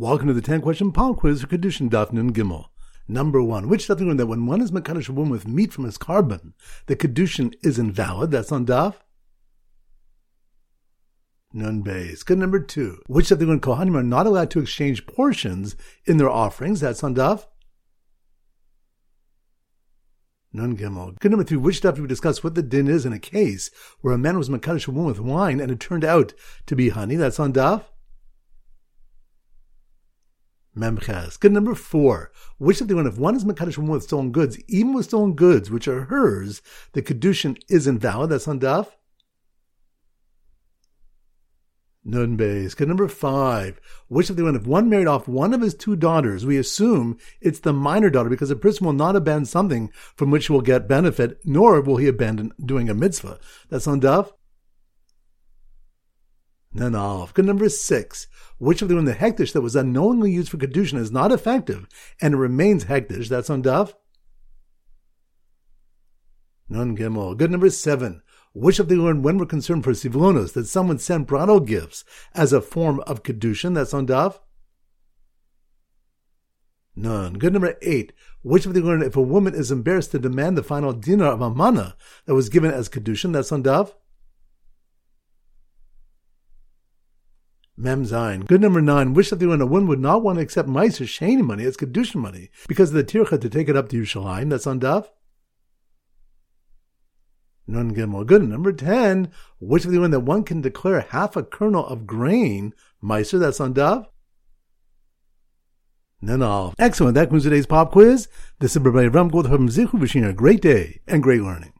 Welcome to the 10 question palm quiz for Kiddushin Daf Nun Gimel. Number one, which Daf learned that when one is Makadish a woman with meat from his korban, the Kiddushin is invalid? That's on Daf. Nun Beis. Good number two. Which Daf when Kohanim are not allowed to exchange portions in their offerings? That's on Daf. Nun Gimel. Good number three. Which Daf we discuss what the din is in a case where a man was Makadish a woman with wine and it turned out to be honey? That's on Daf. Mem Ches. Good number four. Which of the one, if one is Makadish woman with stolen goods, even with stolen goods, which are hers, the Kiddushin is invalid. That's on Daf. Nun Beis. Good number five. Which of the one, if one married off one of his two daughters, we assume it's the minor daughter because a person will not abandon something from which he will get benefit, nor will he abandon doing a mitzvah. That's on Daf. Nun Alef. Good number six. Which of the one the hekdesh that was unknowingly used for kiddushin is not effective and remains hekdesh? That's on Daf. Nun. Good number seven. Which of the learned when we're concerned for sivlonos that someone sent bridal gifts as a form of kiddushin? That's on Daf. Nun. Good number eight. Which of the learned if a woman is embarrassed to demand the final dinar of a mana that was given as kiddushin? That's on Daf. Mem Zayin. Good number nine. Wish that the one would not want to accept Meiser Shani money as Kiddushin money because of the tircha to take it up to Yerushalayim. That's on Daf. Nun Gimel. Good. Number 10. Which of the one that one can declare half a kernel of grain, Meiser, that's on Daf? Nun Alef. Excellent. That concludes today's pop quiz. This is Rabbi Ram Goldham Zichu wishing a great day and great learning.